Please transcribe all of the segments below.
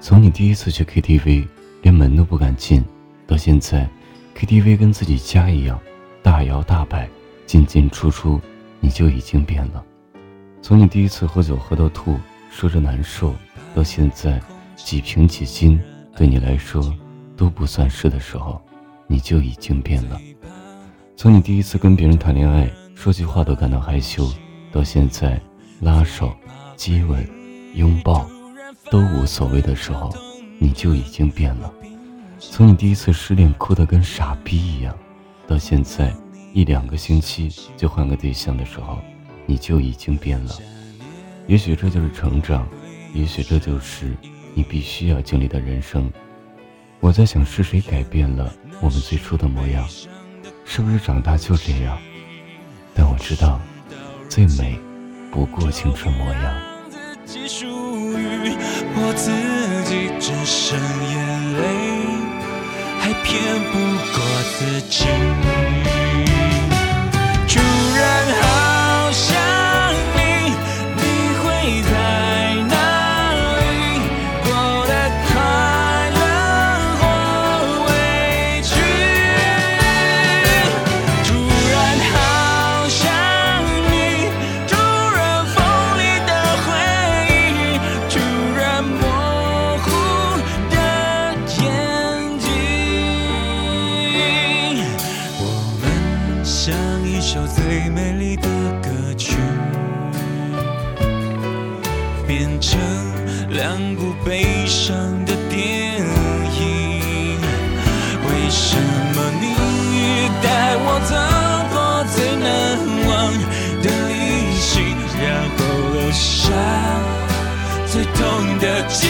从你第一次去 KTV，连门都不敢进，到现在，KTV 跟自己家一样，大摇大摆，进进出出，你就已经变了。从你第一次喝酒喝到吐，说着难受，到现在，几瓶几斤对你来说都不算事的时候，你就已经变了。从你第一次跟别人谈恋爱，说句话都感到害羞，到现在，拉手、接吻、拥抱。都无所谓的时候，你就已经变了。从你第一次失恋哭得跟傻逼一样，到现在一两个星期就换个对象的时候，你就已经变了。也许这就是成长，也许这就是你必须要经历的人生。我在想，是谁改变了我们最初的模样？是不是长大就这样？但我知道，最美不过青春模样。只属于我自己只剩眼泪，还骗不过自己。成两部悲伤的电影，为什么你带我走过最难忘的旅行，然后留下最痛的纪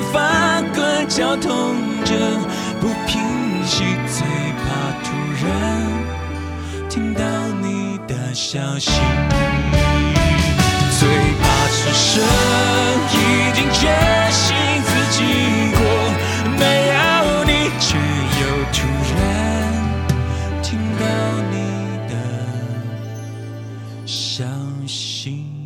发个交通着，不平息最怕突然听到你的消息，最怕此生已经决心自己过，没有你却又突然听到你的消息。